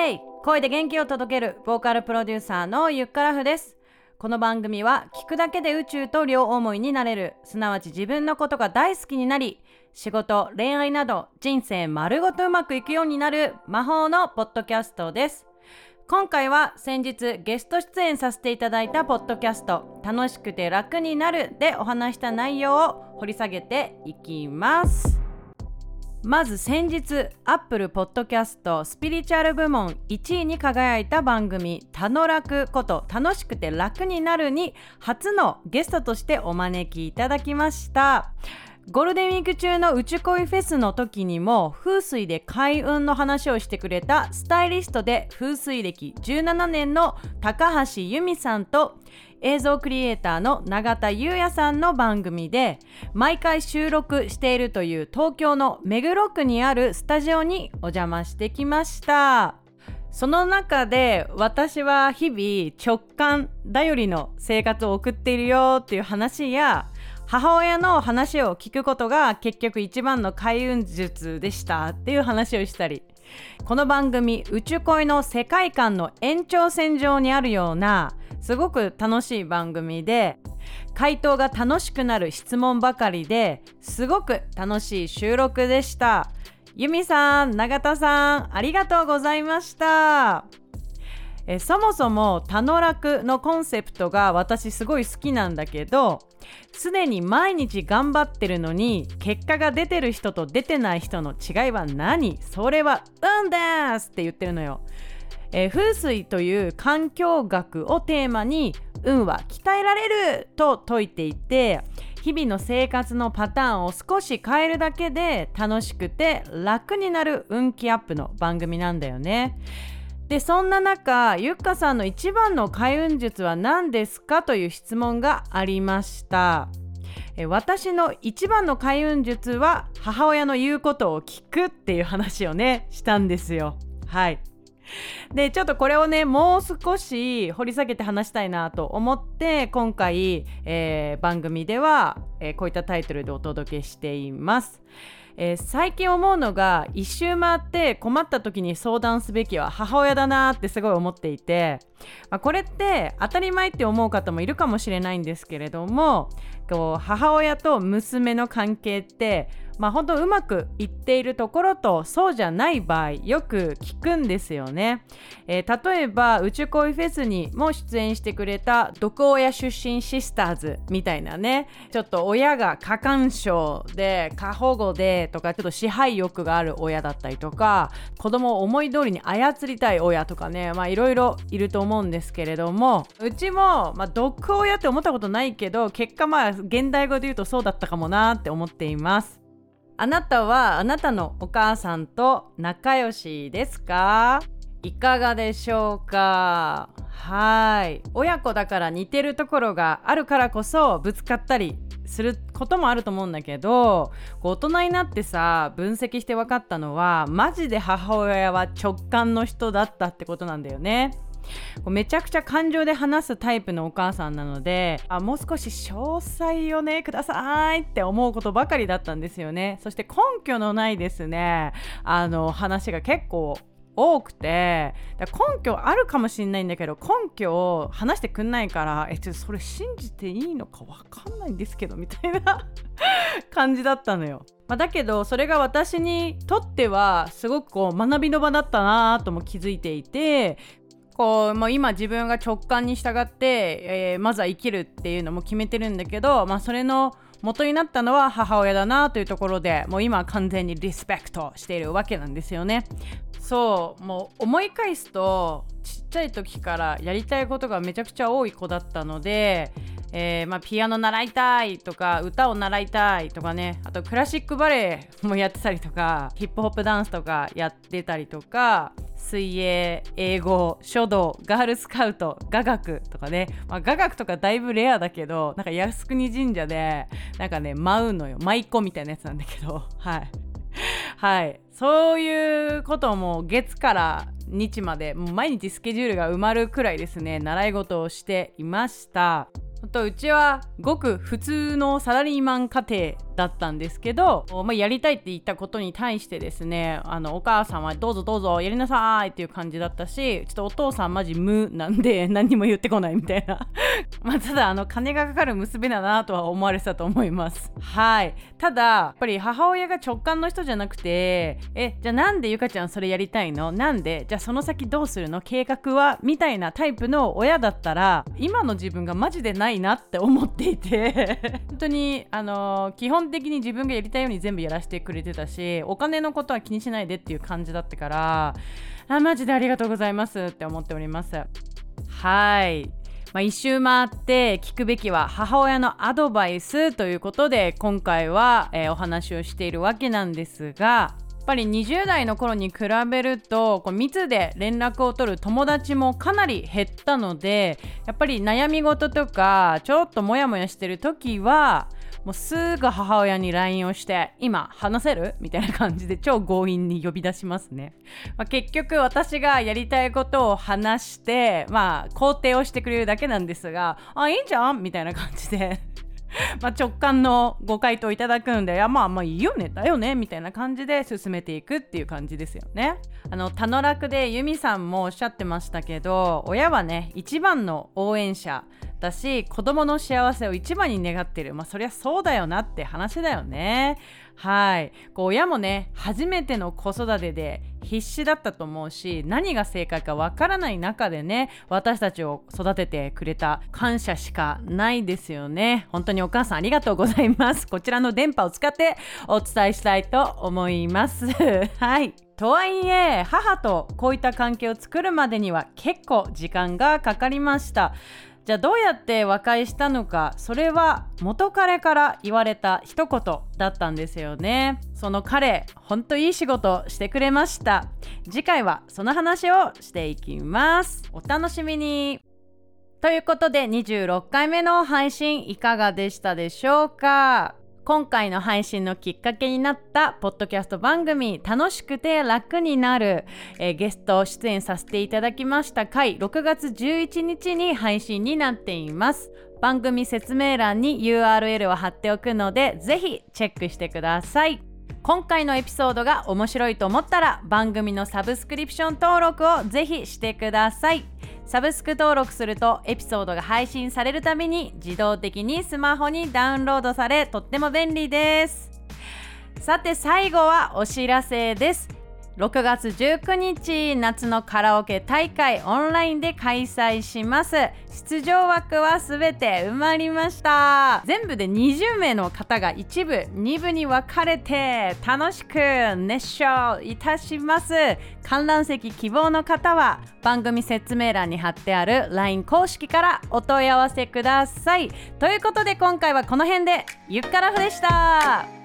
イエーイ声で元気を届けるボーカルプロデューサーのゆっからふです。この番組は聞くだけで宇宙と両思いになれるすなわち自分のことが大好きになり仕事恋愛など人生丸ごとうまくいくようになる魔法のポッドキャストです。今回は先日ゲスト出演させていただいたポッドキャスト楽しくて楽になるでお話した内容を掘り下げていきます。まず先日 Apple Podcast スピリチュアル部門1位に輝いた番組「たの楽」こと「楽しくて楽になる」に初のゲストとしてお招きいただきました。ゴールデンウィーク中の宇宙恋フェスの時にも風水で開運の話をしてくれたスタイリストで風水歴17年の高橋由美さんと映像クリエイターの永田優也さんの番組で毎回収録しているという東京の目黒区にあるスタジオにお邪魔してきました。その中で私は日々直感頼りの生活を送っているよっていう話や母親の話を聞くことが結局一番の開運術でした。っていう話をしたりこの番組宇宙恋の世界観の延長線上にあるようなすごく楽しい番組で回答が楽しくなる質問ばかりですごく楽しい収録でした。由美さん永田さんありがとうございました。えそもそも「たの楽」のコンセプトが私すごい好きなんだけどすでに毎日頑張ってるのに結果が出てる人と出てない人の違いは何？それは運ですって言ってるのよ。えー、風水という環境学をテーマに運は鍛えられると説いていて日々の生活のパターンを少し変えるだけで楽しくて楽になる運気アップの番組なんだよね。でそんな中ゆっかさんの一番の開運術は何ですかという質問がありました。私の一番の開運術は母親の言うことを聞くっていう話をねしたんですよ。はい。でちょっとこれをねもう少し掘り下げて話したいなと思って今回、えー、番組では、えー、こういったタイトルでお届けしています。えー、最近思うのが一周回って困った時に相談すべきは母親だなってすごい思っていて、まあ、これって当たり前って思う方もいるかもしれないんですけれどもこう母親と娘の関係ってまあ本当うまくいっているところとそうじゃない場合よく聞くんですよね、えー、例えば宇宙恋フェスにも出演してくれた毒親出身シスターズみたいなね。ちょっと親が過干渉で過保護でとかちょっと支配欲がある親だったりとか子供を思い通りに操りたい親とかね。まあいろいろいると思うんですけれども。うちもまあ毒親って思ったことないけど結果まあ現代語で言うとそうだったかもなって思っています。あなたはあなたのお母さんと仲良しですか？いかがでしょうか？はい。親子だから似てるところがあるからこそぶつかったりすることもあると思うんだけど大人になってさ分析して分かったのはマジで母親は直感の人だったってことなんだよね。めちゃくちゃ感情で話すタイプのお母さんなのであもう少し詳細をねくださいって思うことばかりだったんですよね。そして根拠のないですね。あの話が結構多くて。根拠あるかもしれないんだけど根拠を話してくんないからえちょっとそれ信じていいのか分かんないんですけどみたいな 感じだったのよ。まあ、だけどそれが私にとってはすごくこう学びの場だったなとも気づいていてこう、まあ、今自分が直感に従って、えー、まずは生きるっていうのも決めてるんだけど、まあ、それの元になったのは母親だなというところでもう今完全にリスペクトしているわけなんですよね。そうもう思い返すとちっちゃい時からやりたいことがめちゃくちゃ多い子だったのでえー、まあ、ピアノ習いたいとか歌を習いたいとかねあとクラシックバレエもやってたりとかヒップホップダンスとかやってたりとか水泳英語書道ガールスカウト雅楽とかね、まあ、雅楽とかだいぶレアだけどなんか靖国神社でなんかね舞うのよ。舞妓みたいなやつなんだけど。はい。はい。そういうことも月から日までもう毎日スケジュールが埋まるくらいですね。習い事をしていました。とうちはごく普通のサラリーマン家庭だったんですけど、まあ、やりたいって言ったことに対してですねあのお母さんはどうぞどうぞやりなさいっていう感じだったしちょっとお父さんマジ無なんで 何にも言ってこないみたいな。まあただあの金がかかる娘だなとは思われてたと思います。はい。ただやっぱり母親が直感の人じゃなくてえじゃあなんでゆかちゃんそれやりたいの？なんで？じゃあその先どうするの？計画は？みたいなタイプの親だったら今の自分がマジでないなって思っていて。本当にあの基本的に自分がやりたいように全部やらせてくれてたしお金のことは気にしないでっていう感じだったからあマジでありがとうございますって思っております。はい。まあ、一周回って聞くべきは母親のアドバイスということで今回は、えー、お話をしているわけなんですがやっぱり20代の頃に比べるとこう密で連絡を取る友達もかなり減ったのでやっぱり悩み事とかちょっとモヤモヤしてる時はもうすぐ母親に LINE をして今話せる？みたいな感じで超強引に呼び出しますね、まあ、結局私がやりたいことを話してまあ肯定をしてくれるだけなんですがあいいんじゃんみたいな感じで。まあ直感のご回答いただくんでいやまあまあいいよねだよねみたいな感じで進めていくっていう感じですよね。あの田野楽で由美さんもおっしゃってましたけど親はね一番の応援者。だし子供の幸せを一番に願ってる。まあそりゃそうだよなって話だよね。はい。こう親もね初めての子育てで必死だったと思うし何が正解かわからない中でね私たちを育ててくれた。感謝しかないですよね。本当にお母さんありがとうございます。こちらの電波を使ってお伝えしたいと思います。はい。とはいえ母とこういった関係を作るまでには結構時間がかかりました。じゃあどうやって和解したのかそれは元彼から言われた一言だったんですよね。その彼ほんといい仕事してくれました。次回はその話をしていきます。お楽しみに。ということで26回目の配信いかがでしたでしょうか？今回の配信のきっかけになったポッドキャスト番組楽しくて楽になる、えー、ゲスト出演させていただきました回6月11日に配信になっています。番組説明欄に URL を貼っておくのでぜひチェックしてください。今回のエピソードが面白いと思ったら番組のサブスクリプション登録をぜひしてください。サブスク登録するとエピソードが配信されるために自動的にスマホにダウンロードされとっても便利です。さて最後はお知らせです。6月19日夏のカラオケ大会オンラインで開催します。出場枠はすべて埋まりました。全部で20名の方が1部2部に分かれて楽しく熱唱いたします。観覧席希望の方は番組説明欄に貼ってある LINE 公式からお問い合わせください。ということで今回はこの辺でゆっからふでした。